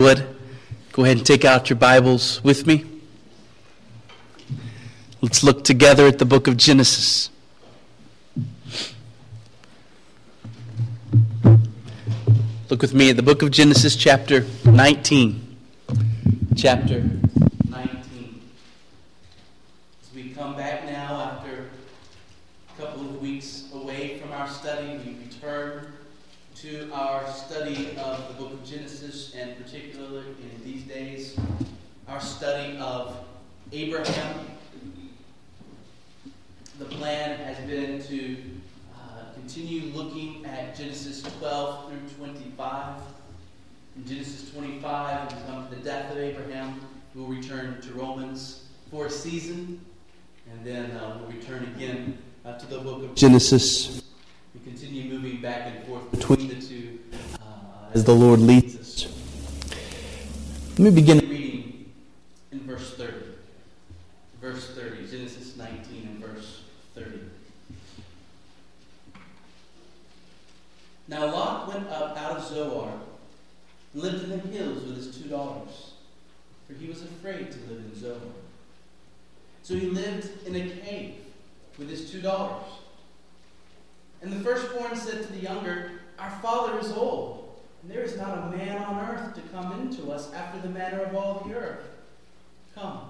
would go ahead and take out your Bibles with me. Let's look together at the book of Genesis. Look with me at the book of Genesis, chapter 19. Chapter 19. As we come back now after a couple of weeks away from our study, we return to our study of the book of Genesis, and particularly in these days, our study of Abraham. The plan has been to uh, continue looking at Genesis 12 through 25. In Genesis 25, we come to the death of Abraham. We'll return to Romans for a season, and then uh, we'll return again uh, to the book of Genesis we continue moving back and forth between the two uh, as the Lord leads us. Let me begin reading in verse 30. Verse 30, Genesis 19 and verse 30. Now Lot went up out of Zoar and lived in the hills with his two daughters, for he was afraid to live in Zoar. So he lived in a cave with his two daughters. And the firstborn said to the younger, Our father is old, and there is not a man on earth to come into us after the manner of all the earth. Come,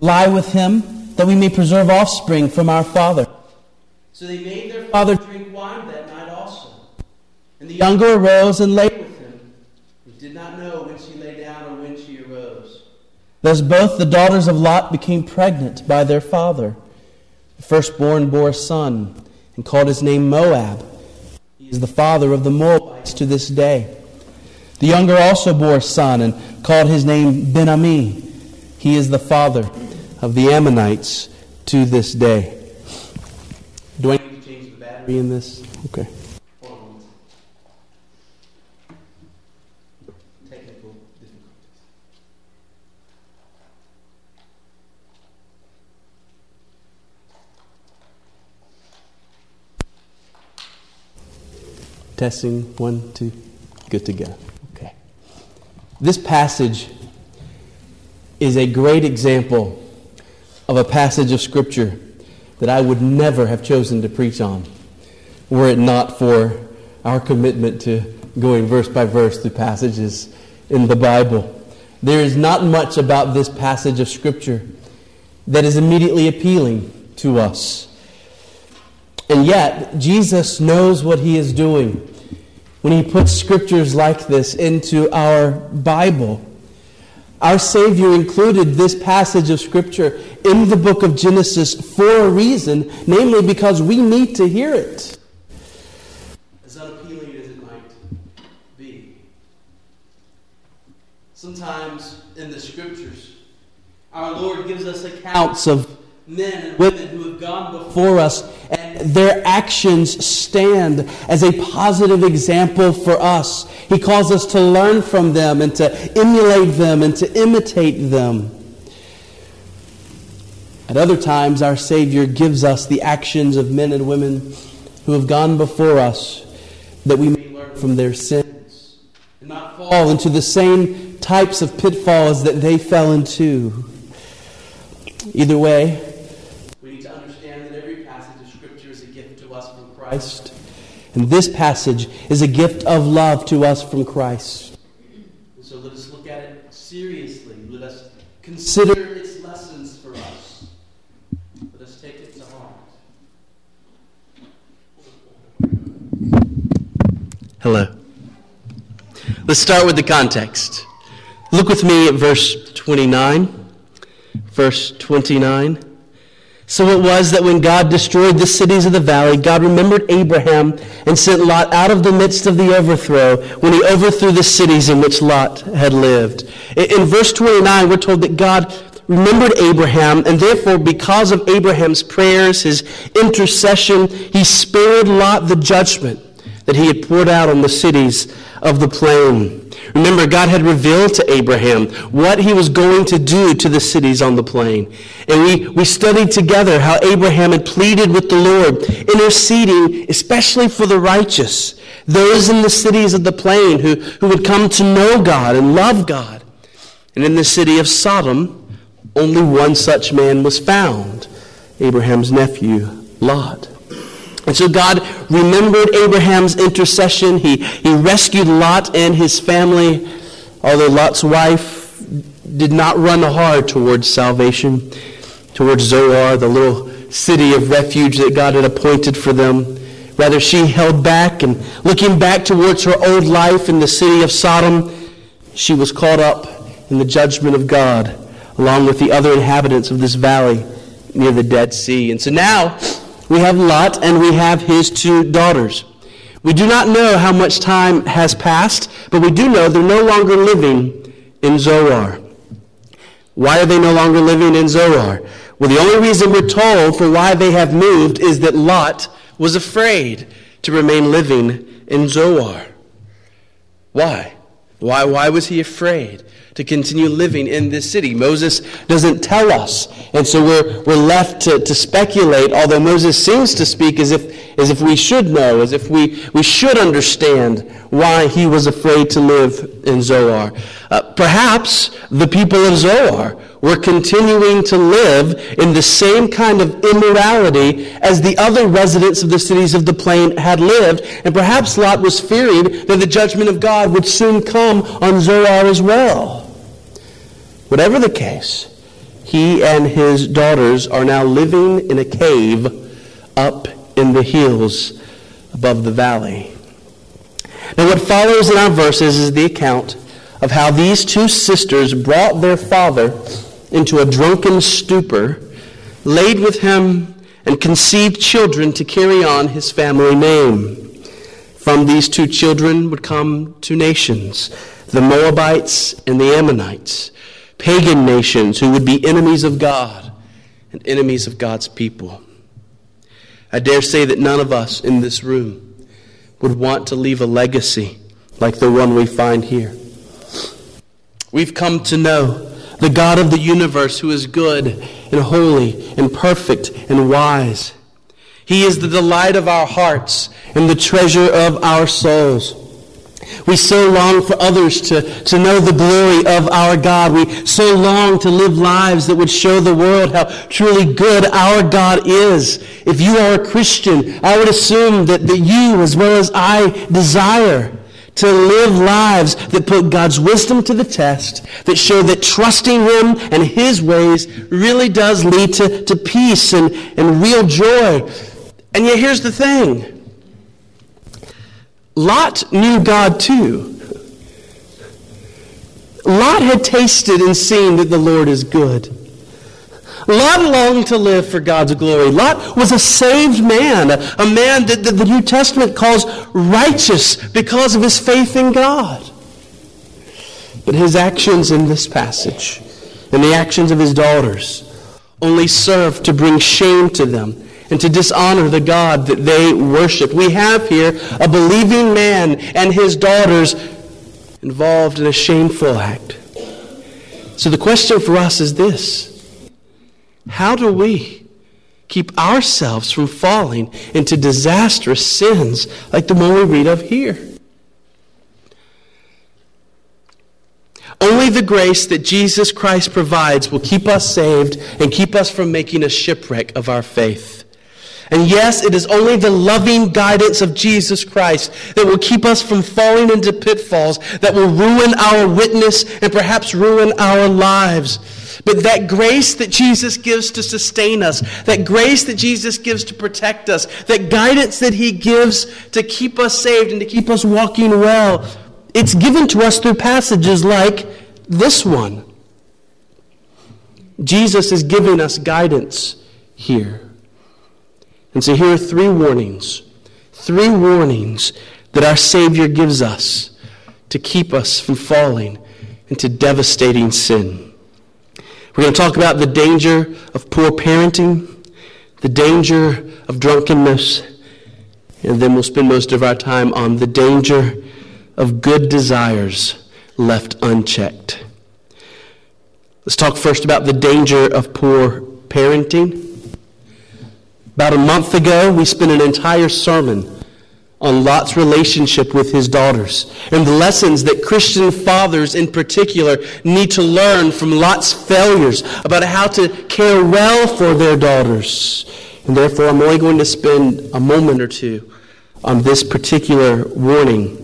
lie with him, that we may preserve offspring from our father. So they made their father drink wine that night also. And the younger arose and lay with him. He did not know when she lay down or when she arose. Thus both the daughters of Lot became pregnant by their father. The firstborn bore a son and called his name Moab. He is the father of the Moabites to this day. The younger also bore a son and called his name Ben-Ammi. He is the father of the Ammonites to this day. Do I need to change the battery in this? Okay. Technical difficulties. Testing one, two. Good to go. Okay. This passage is a great example of a passage of Scripture that I would never have chosen to preach on were it not for our commitment to going verse by verse through passages in the Bible. There is not much about this passage of Scripture that is immediately appealing to us. And yet, Jesus knows what he is doing when he puts scriptures like this into our Bible. Our Savior included this passage of Scripture in the book of Genesis for a reason, namely because we need to hear it. As unappealing as it might be. Sometimes in the Scriptures, our Lord gives us accounts of men and women who have gone before us, their actions stand as a positive example for us. He calls us to learn from them and to emulate them and to imitate them. At other times, our Savior gives us the actions of men and women who have gone before us that we may learn from their sins and not fall into the same types of pitfalls that they fell into. Either way, Christ. And this passage is a gift of love to us from Christ. So let us look at it seriously. Let us consider its lessons for us. Let us take it to heart. Hello. Let's start with the context. Look with me at verse 29. Verse 29. So it was that when God destroyed the cities of the valley, God remembered Abraham and sent Lot out of the midst of the overthrow when he overthrew the cities in which Lot had lived. In verse 29, we're told that God remembered Abraham, and therefore, because of Abraham's prayers, his intercession, he spared Lot the judgment that he had poured out on the cities of the plain. Remember, God had revealed to Abraham what he was going to do to the cities on the plain. And we, we studied together how Abraham had pleaded with the Lord, interceding especially for the righteous, those in the cities of the plain who, who would come to know God and love God. And in the city of Sodom, only one such man was found Abraham's nephew, Lot. And so God remembered Abraham's intercession. He, he rescued Lot and his family, although Lot's wife did not run hard towards salvation, towards Zoar, the little city of refuge that God had appointed for them. Rather, she held back and looking back towards her old life in the city of Sodom, she was caught up in the judgment of God, along with the other inhabitants of this valley near the Dead Sea. And so now, we have Lot and we have his two daughters. We do not know how much time has passed, but we do know they're no longer living in Zoar. Why are they no longer living in Zoar? Well, the only reason we're told for why they have moved is that Lot was afraid to remain living in Zoar. Why? Why, why was he afraid? To continue living in this city. Moses doesn't tell us. And so we're, we're left to, to speculate, although Moses seems to speak as if, as if we should know, as if we, we should understand why he was afraid to live in Zoar. Uh, perhaps the people of Zoar were continuing to live in the same kind of immorality as the other residents of the cities of the plain had lived. And perhaps Lot was fearing that the judgment of God would soon come on Zoar as well. Whatever the case, he and his daughters are now living in a cave up in the hills above the valley. Now, what follows in our verses is the account of how these two sisters brought their father into a drunken stupor, laid with him, and conceived children to carry on his family name. From these two children would come two nations, the Moabites and the Ammonites pagan nations who would be enemies of God and enemies of God's people. I dare say that none of us in this room would want to leave a legacy like the one we find here. We've come to know the God of the universe who is good and holy and perfect and wise. He is the delight of our hearts and the treasure of our souls. We so long for others to, to know the glory of our God. We so long to live lives that would show the world how truly good our God is. If you are a Christian, I would assume that, that you, as well as I, desire to live lives that put God's wisdom to the test, that show that trusting Him and His ways really does lead to, to peace and, and real joy. And yet here's the thing. Lot knew God too. Lot had tasted and seen that the Lord is good. Lot longed to live for God's glory. Lot was a saved man, a man that the New Testament calls righteous because of his faith in God. But his actions in this passage and the actions of his daughters only serve to bring shame to them and to dishonor the God that they worship. We have here a believing man and his daughters involved in a shameful act. So the question for us is this How do we keep ourselves from falling into disastrous sins like the one we read of here? Only the grace that Jesus Christ provides will keep us saved and keep us from making a shipwreck of our faith. And yes, it is only the loving guidance of Jesus Christ that will keep us from falling into pitfalls that will ruin our witness and perhaps ruin our lives. But that grace that Jesus gives to sustain us, that grace that Jesus gives to protect us, that guidance that he gives to keep us saved and to keep us walking well, it's given to us through passages like this one. Jesus is giving us guidance here. And so here are three warnings. Three warnings that our Savior gives us to keep us from falling into devastating sin. We're going to talk about the danger of poor parenting, the danger of drunkenness, and then we'll spend most of our time on the danger of good desires left unchecked. Let's talk first about the danger of poor parenting. About a month ago, we spent an entire sermon on Lot's relationship with his daughters and the lessons that Christian fathers in particular need to learn from Lot's failures about how to care well for their daughters. And therefore, I'm only going to spend a moment or two on this particular warning.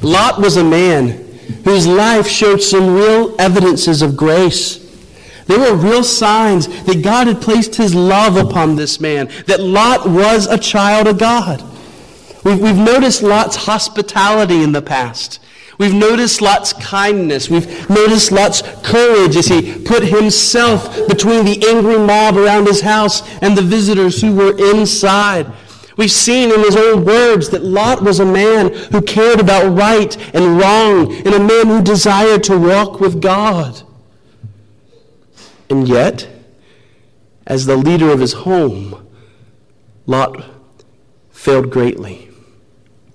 Lot was a man whose life showed some real evidences of grace. There were real signs that God had placed his love upon this man, that Lot was a child of God. We've, we've noticed Lot's hospitality in the past. We've noticed Lot's kindness. We've noticed Lot's courage as he put himself between the angry mob around his house and the visitors who were inside. We've seen in his own words that Lot was a man who cared about right and wrong and a man who desired to walk with God. And yet, as the leader of his home, Lot failed greatly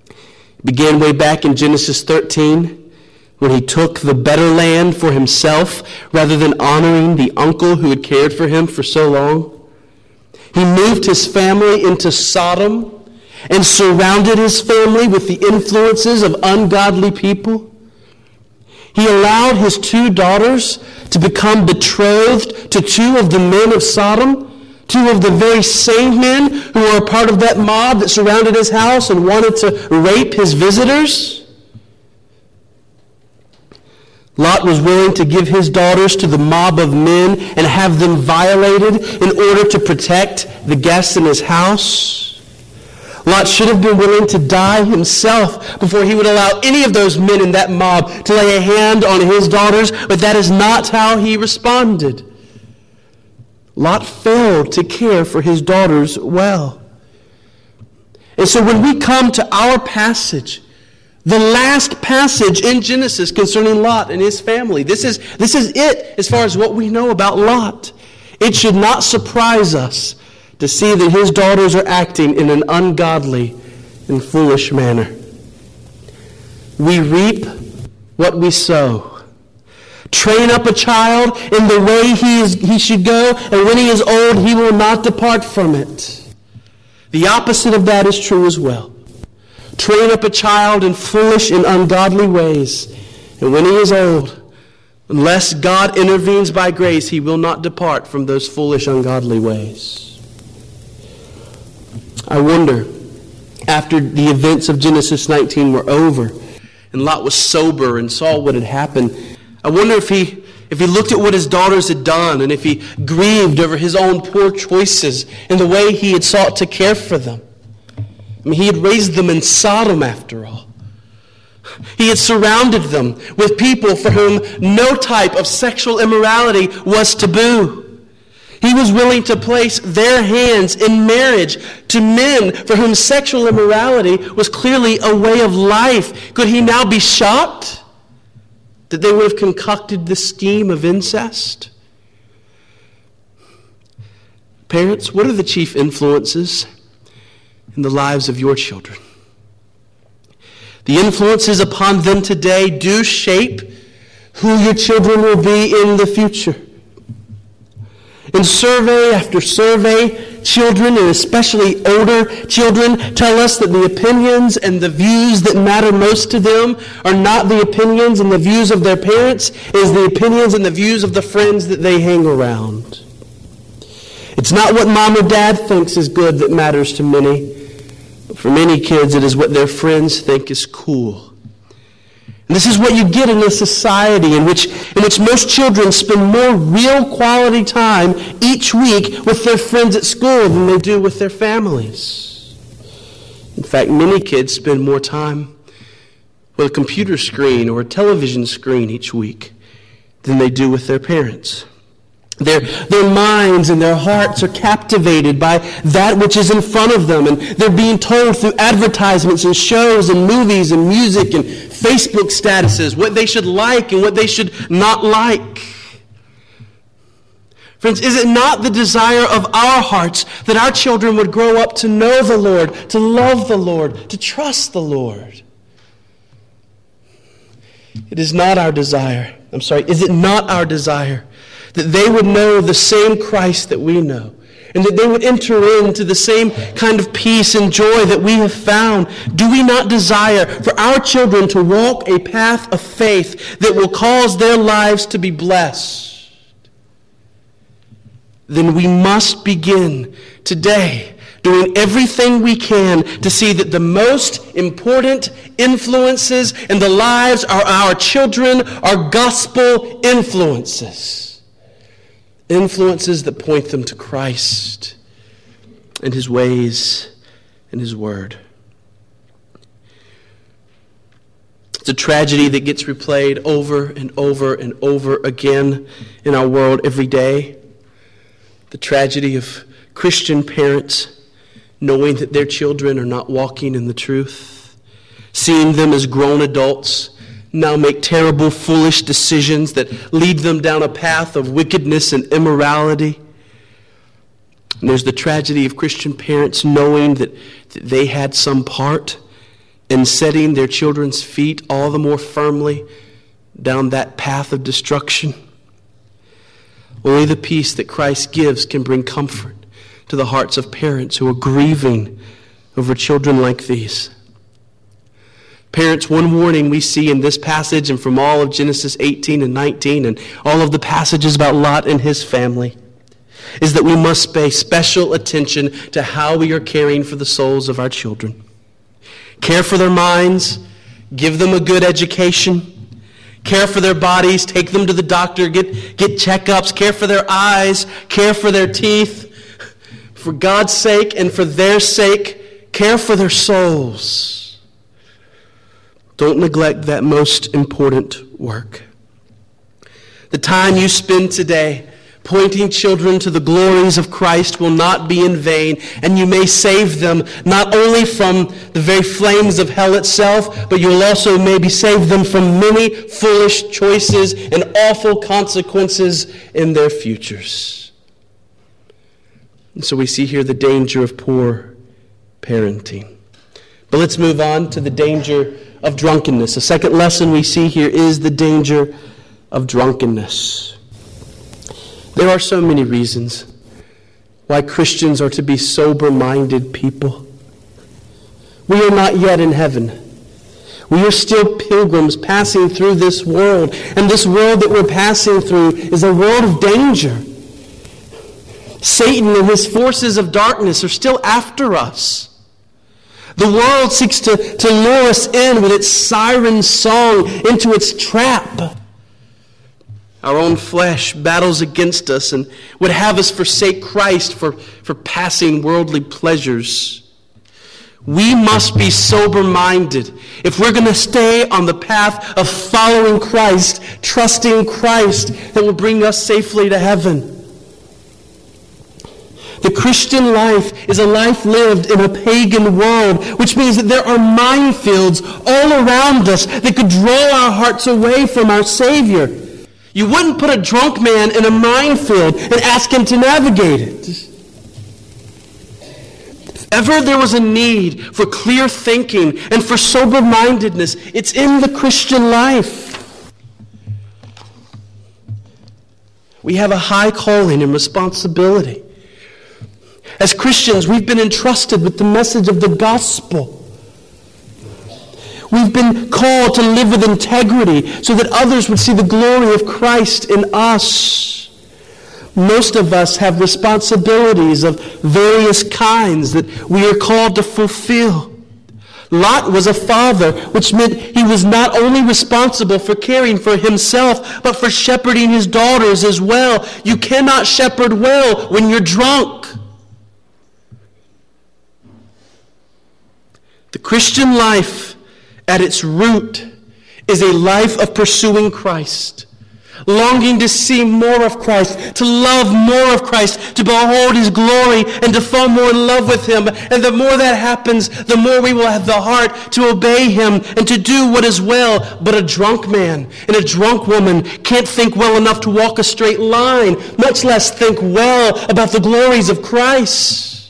It began way back in Genesis 13 when he took the better land for himself rather than honoring the uncle who had cared for him for so long. He moved his family into Sodom and surrounded his family with the influences of ungodly people. He allowed his two daughters to become betrothed to two of the men of Sodom Two of the very same men who were a part of that mob that surrounded his house and wanted to rape his visitors. Lot was willing to give his daughters to the mob of men and have them violated in order to protect the guests in his house. Lot should have been willing to die himself before he would allow any of those men in that mob to lay a hand on his daughters, but that is not how he responded. Lot failed to care for his daughters well. And so when we come to our passage, the last passage in Genesis concerning Lot and his family, this is, this is it as far as what we know about Lot. It should not surprise us to see that his daughters are acting in an ungodly and foolish manner. We reap what we sow. Train up a child in the way he, is, he should go, and when he is old, he will not depart from it. The opposite of that is true as well. Train up a child in foolish and ungodly ways, and when he is old, unless God intervenes by grace, he will not depart from those foolish, ungodly ways. I wonder, after the events of Genesis 19 were over, and Lot was sober and saw what had happened, I wonder if he, if he looked at what his daughters had done and if he grieved over his own poor choices and the way he had sought to care for them. I mean, he had raised them in Sodom after all. He had surrounded them with people for whom no type of sexual immorality was taboo. He was willing to place their hands in marriage to men for whom sexual immorality was clearly a way of life. Could he now be shocked? that they would have concocted the scheme of incest? Parents, what are the chief influences in the lives of your children? The influences upon them today do shape who your children will be in the future. In survey after survey, children, and especially older children, tell us that the opinions and the views that matter most to them are not the opinions and the views of their parents, it is the opinions and the views of the friends that they hang around. It's not what mom or dad thinks is good that matters to many. But for many kids, it is what their friends think is cool. And this is what you get in a society in which, in which most children spend more real quality time each week with their friends at school than they do with their families. In fact, many kids spend more time with a computer screen or a television screen each week than they do with their parents. Their, their minds and their hearts are captivated by that which is in front of them. And they're being told through advertisements and shows and movies and music and Facebook statuses what they should like and what they should not like. Friends, is it not the desire of our hearts that our children would grow up to know the Lord, to love the Lord, to trust the Lord? It is not our desire. I'm sorry, is it not our desire that they would know the same Christ that we know, and that they would enter into the same kind of peace and joy that we have found. Do we not desire for our children to walk a path of faith that will cause their lives to be blessed? Then we must begin today doing everything we can to see that the most important influences in the lives of our children are gospel influences influences that point them to Christ and his ways and his word. It's a tragedy that gets replayed over and over and over again in our world every day. The tragedy of Christian parents knowing that their children are not walking in the truth, seeing them as grown adults now make terrible, foolish decisions that lead them down a path of wickedness and immorality. And there's the tragedy of Christian parents knowing that, they had some part in setting their children's feet all the more firmly down that path of destruction. Only the peace that Christ gives can bring comfort to the hearts of parents who are grieving over children like these. Parents, one warning we see in this passage and from all of Genesis 18 and 19 and all of the passages about Lot and his family is that we must pay special attention to how we are caring for the souls of our children. Care for their minds, give them a good education, care for their bodies, take them to the doctor, get, get checkups, care for their eyes, care for their teeth. For God's sake and for their sake, care for their souls. Don't neglect that most important work. The time you spend today pointing children to the glories of Christ will not be in vain, and you may save them not only from the very flames of hell itself, but you will also maybe save them from many foolish choices and awful consequences in their futures. And so we see here the danger of poor parenting. But let's move on to the danger of drunkenness. The second lesson we see here is the danger of drunkenness. There are so many reasons why Christians are to be sober minded people. We are not yet in heaven. We are still pilgrims passing through this world. And this world that we're passing through is a world of danger. Satan and his forces of darkness are still after us. The world seeks to, to lure us in with its siren song into its trap. Our own flesh battles against us and would have us forsake Christ for, for passing worldly pleasures. We must be sober minded if we're going to stay on the path of following Christ, trusting Christ that will bring us safely to heaven. The Christian life is a life lived in a pagan world, which means that there are minefields all around us that could draw our hearts away from our Savior. You wouldn't put a drunk man in a minefield and ask him to navigate it. If ever there was a need for clear thinking and for sober mindedness, it's in the Christian life. We have a high calling and responsibility. As Christians, we've been entrusted with the message of the gospel. We've been called to live with integrity so that others would see the glory of Christ in us. Most of us have responsibilities of various kinds that we are called to fulfill. Lot was a father, which meant he was not only responsible for caring for himself, but for shepherding his daughters as well. You cannot shepherd well when you're drunk. The Christian life, at its root, is a life of pursuing Christ. longing to see more of Christ, to love more of Christ, to behold his glory, and to fall more in love with him. And the more that happens, the more we will have the heart to obey him and to do what is well. But a drunk man and a drunk woman can't think well enough to walk a straight line, much less think well about the glories of Christ.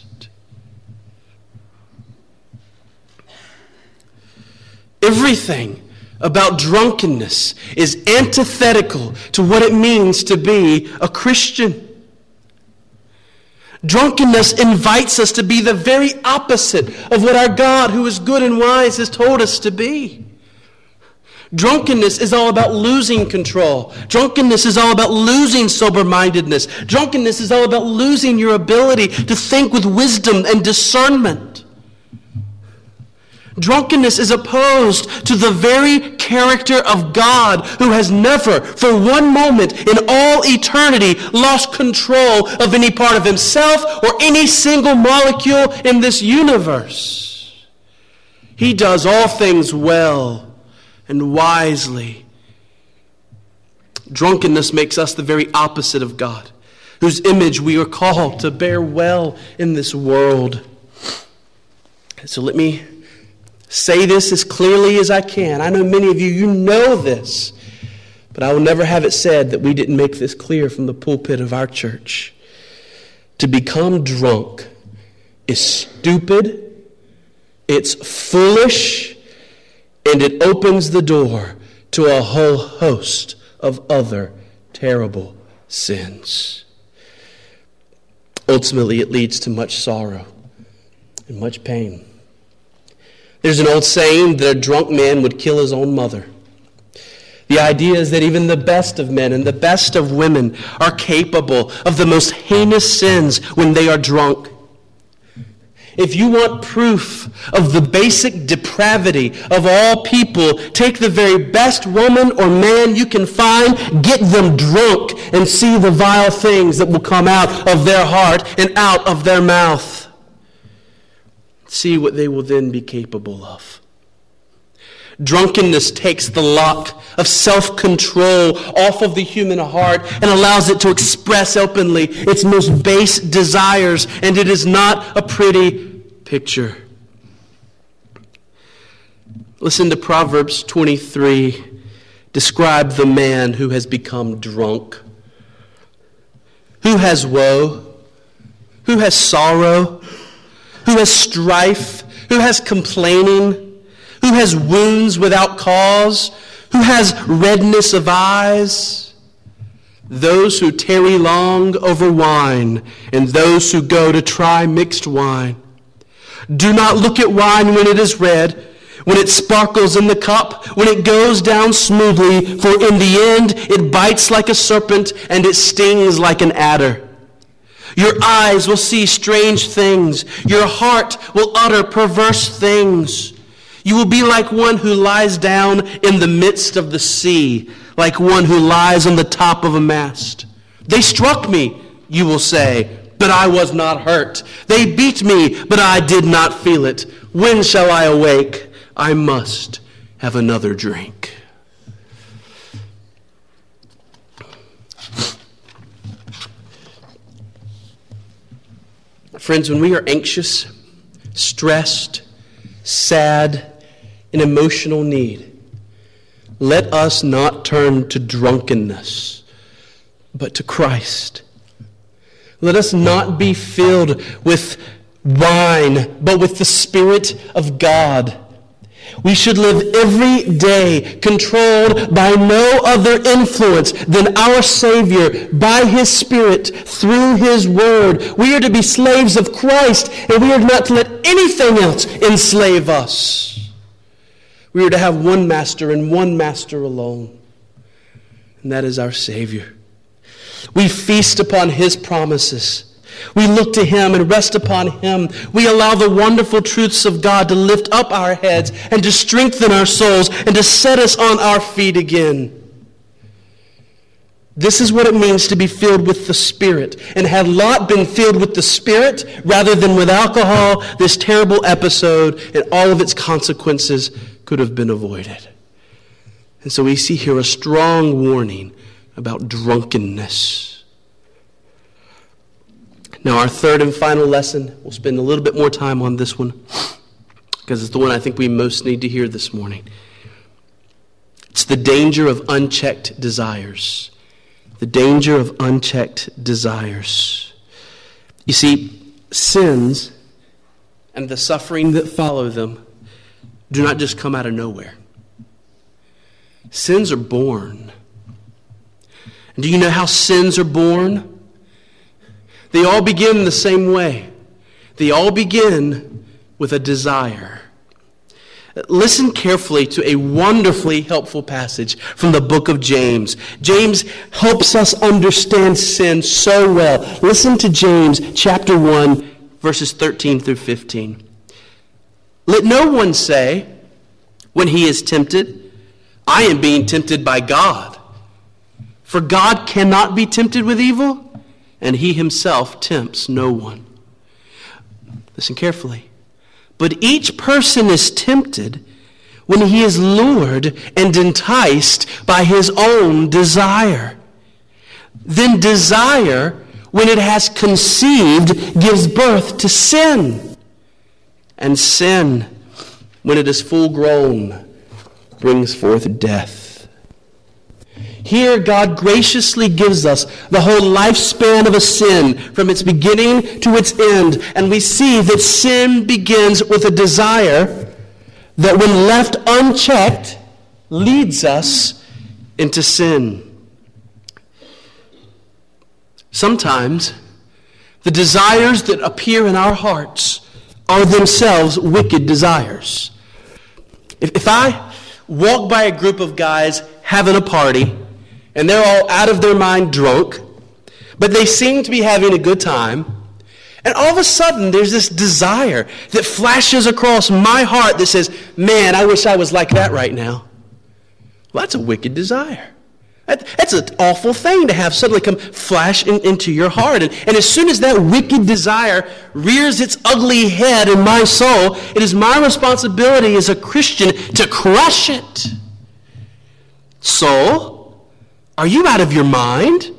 Everything about drunkenness is antithetical to what it means to be a Christian. Drunkenness invites us to be the very opposite of what our God, who is good and wise, has told us to be. Drunkenness is all about losing control. Drunkenness is all about losing sober mindedness. Drunkenness is all about losing your ability to think with wisdom and discernment. Drunkenness is opposed to the very character of God who has never, for one moment in all eternity, lost control of any part of himself or any single molecule in this universe. He does all things well and wisely. Drunkenness makes us the very opposite of God, whose image we are called to bear well in this world. So let me say this as clearly as I can. I know many of you, you know this, but I will never have it said that we didn't make this clear from the pulpit of our church. To become drunk is stupid, it's foolish, and it opens the door to a whole host of other terrible sins. Ultimately, it leads to much sorrow and much pain. There's an old saying that a drunk man would kill his own mother. The idea is that even the best of men and the best of women are capable of the most heinous sins when they are drunk. If you want proof of the basic depravity of all people, take the very best woman or man you can find, get them drunk, and see the vile things that will come out of their heart and out of their mouth see what they will then be capable of. Drunkenness takes the lock of self control off of the human heart and allows it to express openly its most base desires, and it is not a pretty picture. Listen to Proverbs 23 describe the man who has become drunk. Who has woe? Who has sorrow? Who has strife, who has complaining, who has wounds without cause, who has redness of eyes. Those who tarry long over wine, and those who go to try mixed wine. Do not look at wine when it is red, when it sparkles in the cup, when it goes down smoothly, for in the end it bites like a serpent and it stings like an adder. Your eyes will see strange things. Your heart will utter perverse things. You will be like one who lies down in the midst of the sea, like one who lies on the top of a mast. They struck me, you will say, but I was not hurt. They beat me, but I did not feel it. When shall I awake? I must have another drink. Friends, when we are anxious, stressed, sad, in emotional need, let us not turn to drunkenness, but to Christ. Let us not be filled with wine, but with the Spirit of God. We should live every day controlled by no other influence than our Savior by His Spirit through His Word. We are to be slaves of Christ, and we are not to let anything else enslave us. We are to have one master and one master alone, and that is our Savior. We feast upon His promises. We look to Him and rest upon Him. We allow the wonderful truths of God to lift up our heads and to strengthen our souls and to set us on our feet again. This is what it means to be filled with the Spirit. And had Lot been filled with the Spirit rather than with alcohol, this terrible episode and all of its consequences could have been avoided. And so we see here a strong warning about drunkenness. Now, our third and final lesson, we'll spend a little bit more time on this one because it's the one I think we most need to hear this morning. It's the danger of unchecked desires. The danger of unchecked desires. You see, sins and the suffering that follow them do not just come out of nowhere. Sins are born. And do you know how sins are born? They all begin the same way. They all begin with a desire. Listen carefully to a wonderfully helpful passage from the book of James. James helps us understand sin so well. Listen to James chapter 1, verses 13 through 15. Let no one say, when he is tempted, I am being tempted by God. For God cannot be tempted with evil, and he himself tempts no one. Listen carefully. But each person is tempted when he is lured and enticed by his own desire. Then desire, when it has conceived, gives birth to sin. And sin, when it is full grown, brings forth death. Here, God graciously gives us the whole lifespan of a sin from its beginning to its end. And we see that sin begins with a desire that, when left unchecked, leads us into sin. Sometimes, the desires that appear in our hearts are themselves wicked desires. If, if I walk by a group of guys having a party, and they're all out of their mind drunk, but they seem to be having a good time. And all of a sudden, there's this desire that flashes across my heart that says, Man, I wish I was like that right now. Well, that's a wicked desire. That, that's an awful thing to have suddenly come flash in, into your heart. And, and as soon as that wicked desire rears its ugly head in my soul, it is my responsibility as a Christian to crush it. Soul, are you out of your mind?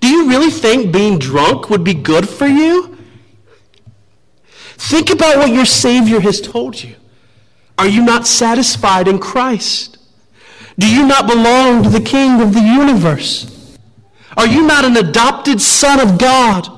Do you really think being drunk would be good for you? Think about what your Savior has told you. Are you not satisfied in Christ? Do you not belong to the King of the universe? Are you not an adopted son of God?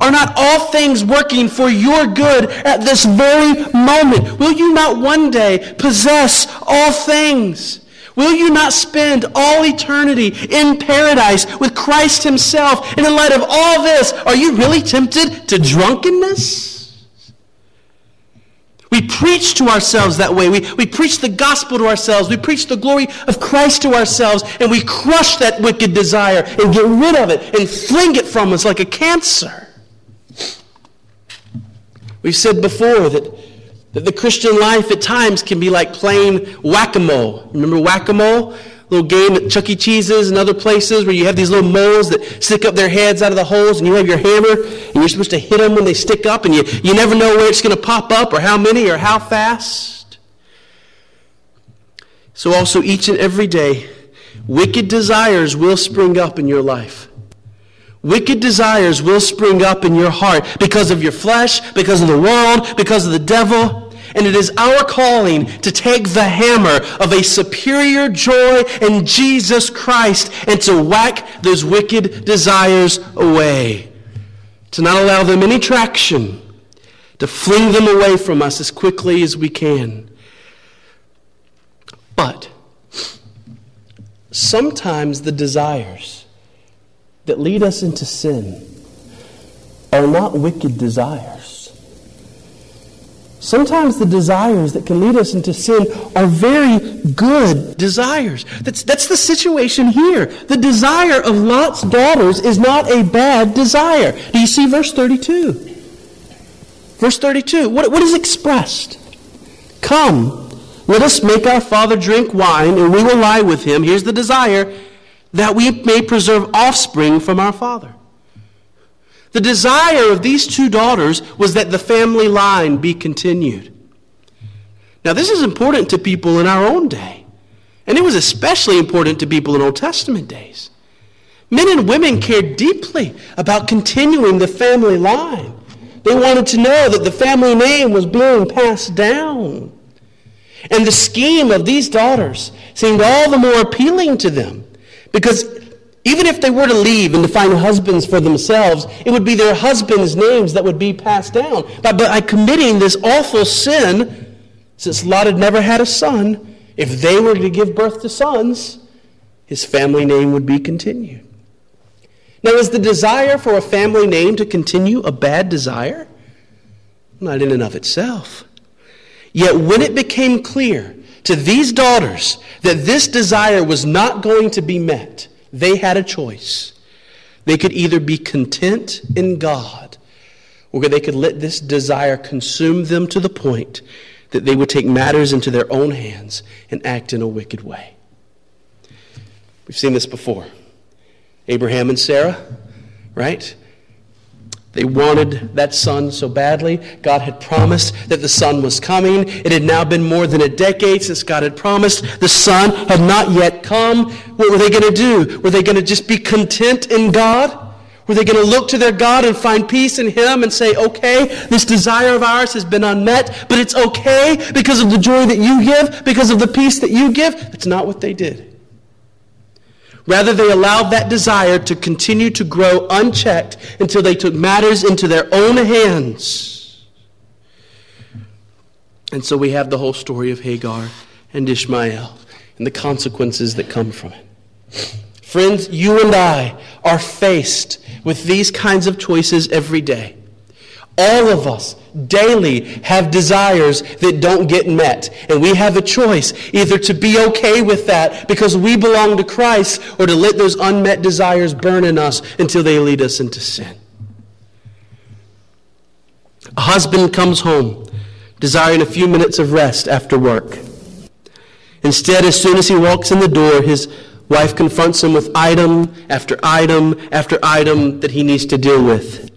Are not all things working for your good at this very moment? Will you not one day possess all things? Will you not spend all eternity in paradise with Christ Himself? And in light of all this, are you really tempted to drunkenness? We preach to ourselves that way. We, we preach the gospel to ourselves. We preach the glory of Christ to ourselves. And we crush that wicked desire and get rid of it and fling it from us like a cancer. We've said before that that the Christian life at times can be like playing whack a mole. Remember whack a mole? Little game at Chuck E. Cheese's and other places where you have these little moles that stick up their heads out of the holes and you have your hammer and you're supposed to hit them when they stick up and you, you never know where it's going to pop up or how many or how fast. So, also, each and every day, wicked desires will spring up in your life. Wicked desires will spring up in your heart because of your flesh, because of the world, because of the devil. And it is our calling to take the hammer of a superior joy in Jesus Christ and to whack those wicked desires away. To not allow them any traction, to fling them away from us as quickly as we can. But sometimes the desires that lead us into sin are not wicked desires. Sometimes the desires that can lead us into sin are very good desires. That's, that's the situation here. The desire of Lot's daughters is not a bad desire. Do you see verse 32? Verse 32. What, what is expressed? Come, let us make our father drink wine, and we will lie with him. Here's the desire that we may preserve offspring from our father. The desire of these two daughters was that the family line be continued. Now, this is important to people in our own day. And it was especially important to people in Old Testament days. Men and women cared deeply about continuing the family line. They wanted to know that the family name was being passed down. And the scheme of these daughters seemed all the more appealing to them because even if they were to leave and to find husbands for themselves, it would be their husbands' names that would be passed down. But by committing this awful sin, since Lot had never had a son, if they were to give birth to sons, his family name would be continued. Now, is the desire for a family name to continue a bad desire? Not in and of itself. Yet, when it became clear to these daughters that this desire was not going to be met, they had a choice. They could either be content in God, or they could let this desire consume them to the point that they would take matters into their own hands and act in a wicked way. We've seen this before. Abraham and Sarah, right? They wanted that son so badly. God had promised that the son was coming. It had now been more than a decade since God had promised. The son had not yet come. What were they going to do? Were they going to just be content in God? Were they going to look to their God and find peace in Him and say, okay, this desire of ours has been unmet, but it's okay because of the joy that you give, because of the peace that you give? That's not what they did. Rather, they allowed that desire to continue to grow unchecked until they took matters into their own hands. And so we have the whole story of Hagar and Ishmael and the consequences that come from it. Friends, you and I are faced with these kinds of choices every day. All of us daily have desires that don't get met. And we have a choice either to be okay with that because we belong to Christ or to let those unmet desires burn in us until they lead us into sin. A husband comes home desiring a few minutes of rest after work. Instead, as soon as he walks in the door, his wife confronts him with item after item after item that he needs to deal with.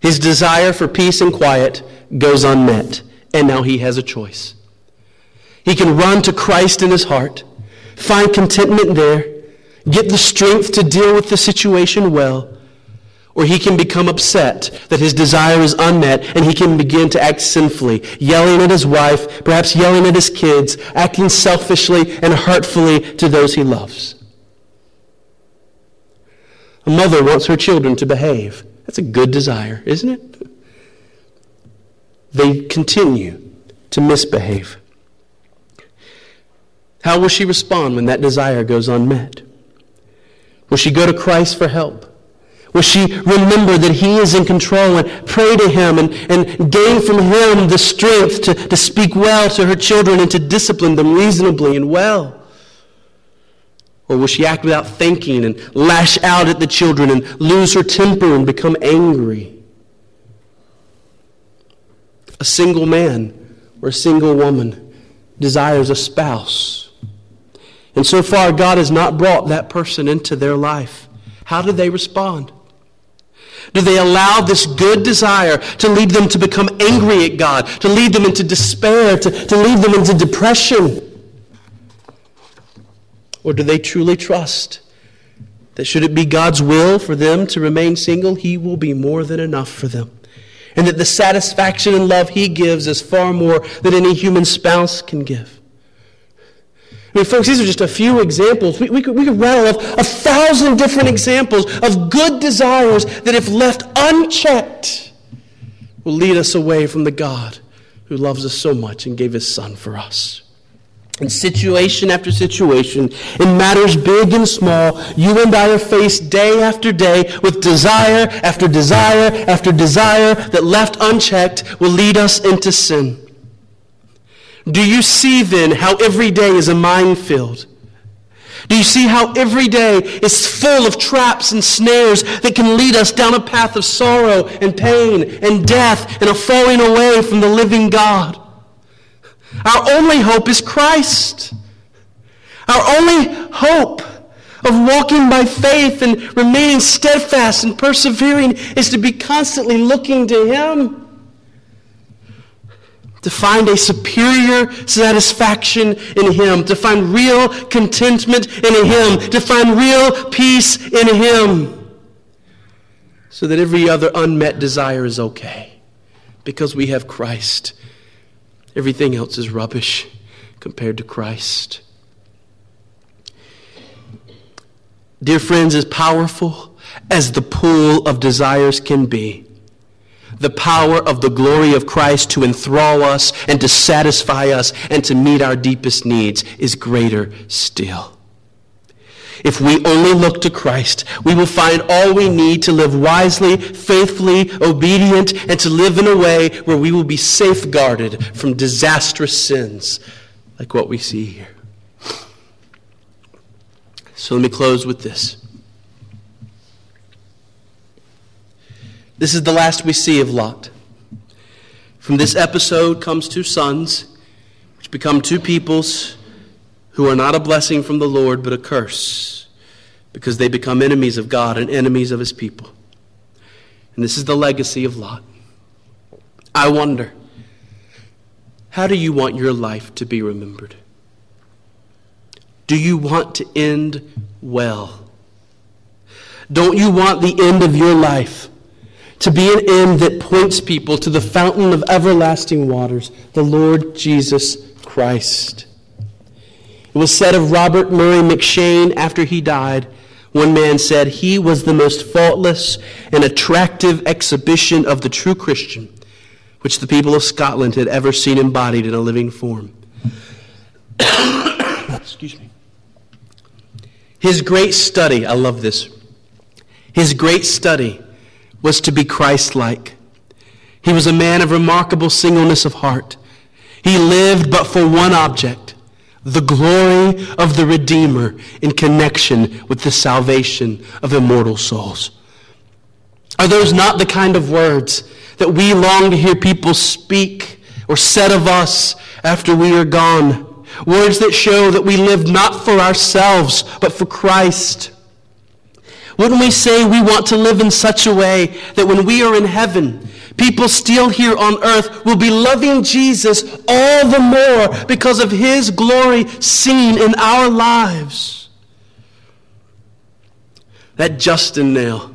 His desire for peace and quiet goes unmet, and now he has a choice. He can run to Christ in his heart, find contentment there, get the strength to deal with the situation well, or he can become upset that his desire is unmet and he can begin to act sinfully, yelling at his wife, perhaps yelling at his kids, acting selfishly and hurtfully to those he loves. A mother wants her children to behave. That's a good desire, isn't it? They continue to misbehave. How will she respond when that desire goes unmet? Will she go to Christ for help? Will she remember that He is in control and pray to Him and, and gain from Him the strength to, to speak well to her children and to discipline them reasonably and well? Or will she act without thinking and lash out at the children and lose her temper and become angry? A single man or a single woman desires a spouse. And so far, God has not brought that person into their life. How do they respond? Do they allow this good desire to lead them to become angry at God, to lead them into despair, to, to lead them into depression? Or do they truly trust that should it be God's will for them to remain single, He will be more than enough for them? And that the satisfaction and love He gives is far more than any human spouse can give. I mean, folks, these are just a few examples. We, we, could, we could rattle off a thousand different examples of good desires that, if left unchecked, will lead us away from the God who loves us so much and gave His Son for us. In situation after situation, in matters big and small, you and I are faced day after day with desire after desire after desire that left unchecked will lead us into sin. Do you see then how every day is a minefield? Do you see how every day is full of traps and snares that can lead us down a path of sorrow and pain and death and a falling away from the living God? Our only hope is Christ. Our only hope of walking by faith and remaining steadfast and persevering is to be constantly looking to Him. to find a superior satisfaction in Him, to find real contentment in Him, to find real peace in Him, so that every other unmet desire is okay. Because we have Christ, everything else is rubbish compared to Christ. Dear friends, as powerful as the pool of desires can be, the power of the glory of Christ to enthrall us and to satisfy us and to meet our deepest needs is greater still. If we only look to Christ, we will find all we need to live wisely, faithfully, obedient, and to live in a way where we will be safeguarded from disastrous sins like what we see here. So let me close with this. This is the last we see of Lot. From this episode comes two sons, which become two peoples who are not a blessing from the Lord, but a curse, because they become enemies of God and enemies of his people. And this is the legacy of Lot. I wonder, how do you want your life to be remembered? Do you want to end well? Don't you want the end of your life to be an end that points people to the fountain of everlasting waters, the Lord Jesus Christ. It was said of Robert Murray M'Cheyne after he died, one man said, He was the most faultless and attractive exhibition of the true Christian which the people of Scotland had ever seen embodied in a living form. Excuse me. His great study, I love this. His great study was to be Christ like. He was a man of remarkable singleness of heart. He lived but for one object the glory of the Redeemer in connection with the salvation of immortal souls. Are those not the kind of words that we long to hear people speak or said of us after we are gone? Words that show that we live not for ourselves, but for Christ. Wouldn't we say we want to live in such a way that when we are in heaven, people still here on earth will be loving Jesus all the more because of his glory seen in our lives? That Justin Nail,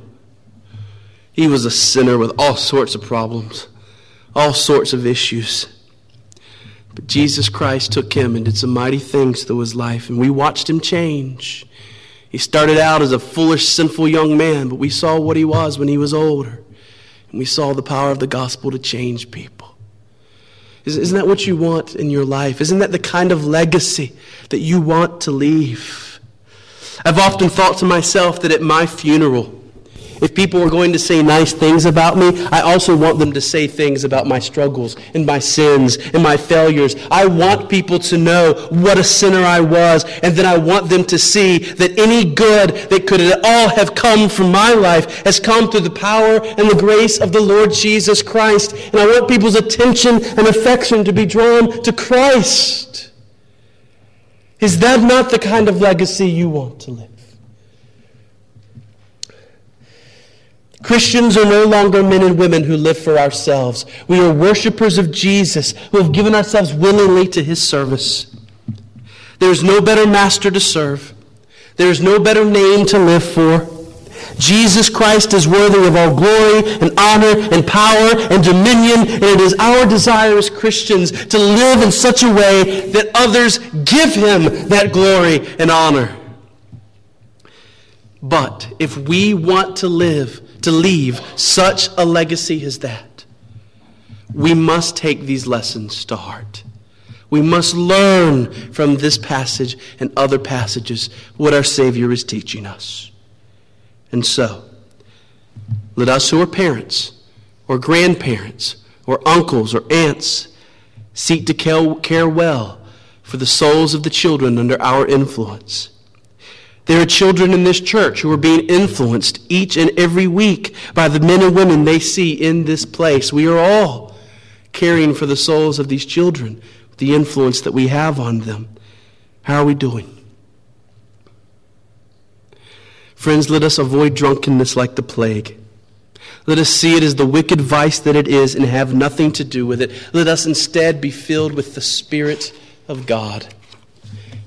he was a sinner with all sorts of problems, all sorts of issues. But Jesus Christ took him and did some mighty things through his life, and we watched him change. He started out as a foolish, sinful young man, but we saw what he was when he was older. And we saw the power of the gospel to change people. Isn't that what you want in your life? Isn't that the kind of legacy that you want to leave? I've often thought to myself that at my funeral, if people are going to say nice things about me, I also want them to say things about my struggles and my sins and my failures. I want people to know what a sinner I was, and then I want them to see that any good that could at all have come from my life has come through the power and the grace of the Lord Jesus Christ. And I want people's attention and affection to be drawn to Christ. Is that not the kind of legacy you want to live? Christians are no longer men and women who live for ourselves. We are worshipers of Jesus who have given ourselves willingly to his service. There is no better master to serve. There is no better name to live for. Jesus Christ is worthy of all glory and honor and power and dominion, and it is our desire as Christians to live in such a way that others give him that glory and honor. But if we want to live to leave such a legacy as that, we must take these lessons to heart. We must learn from this passage and other passages what our Savior is teaching us. And so, let us who are parents, or grandparents, or uncles, or aunts, seek to care well for the souls of the children under our influence there are children in this church who are being influenced each and every week by the men and women they see in this place. We are all caring for the souls of these children, the influence that we have on them. How are we doing? Friends, let us avoid drunkenness like the plague. Let us see it as the wicked vice that it is and have nothing to do with it. Let us instead be filled with the Spirit of God.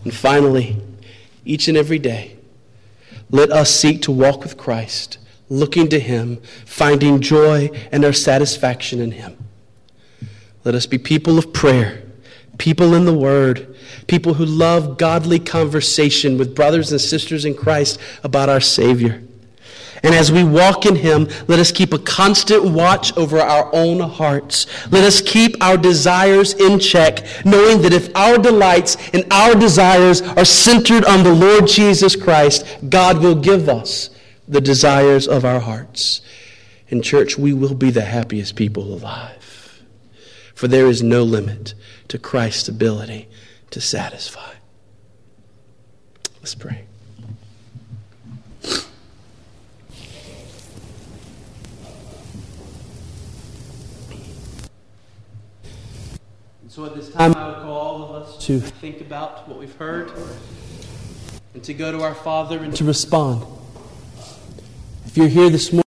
And finally, each and every day, let us seek to walk with Christ, looking to Him, finding joy and our satisfaction in Him. Let us be people of prayer, people in the Word, people who love godly conversation with brothers and sisters in Christ about our Savior. And as we walk in Him, let us keep a constant watch over our own hearts. Let us keep our desires in check, knowing that if our delights and our desires are centered on the Lord Jesus Christ, God will give us the desires of our hearts. In church, we will be the happiest people alive. For there is no limit to Christ's ability to satisfy. Let's pray. So at this time, I would call all of us to think about what we've heard and to go to our Father and to respond. If you're here this morning,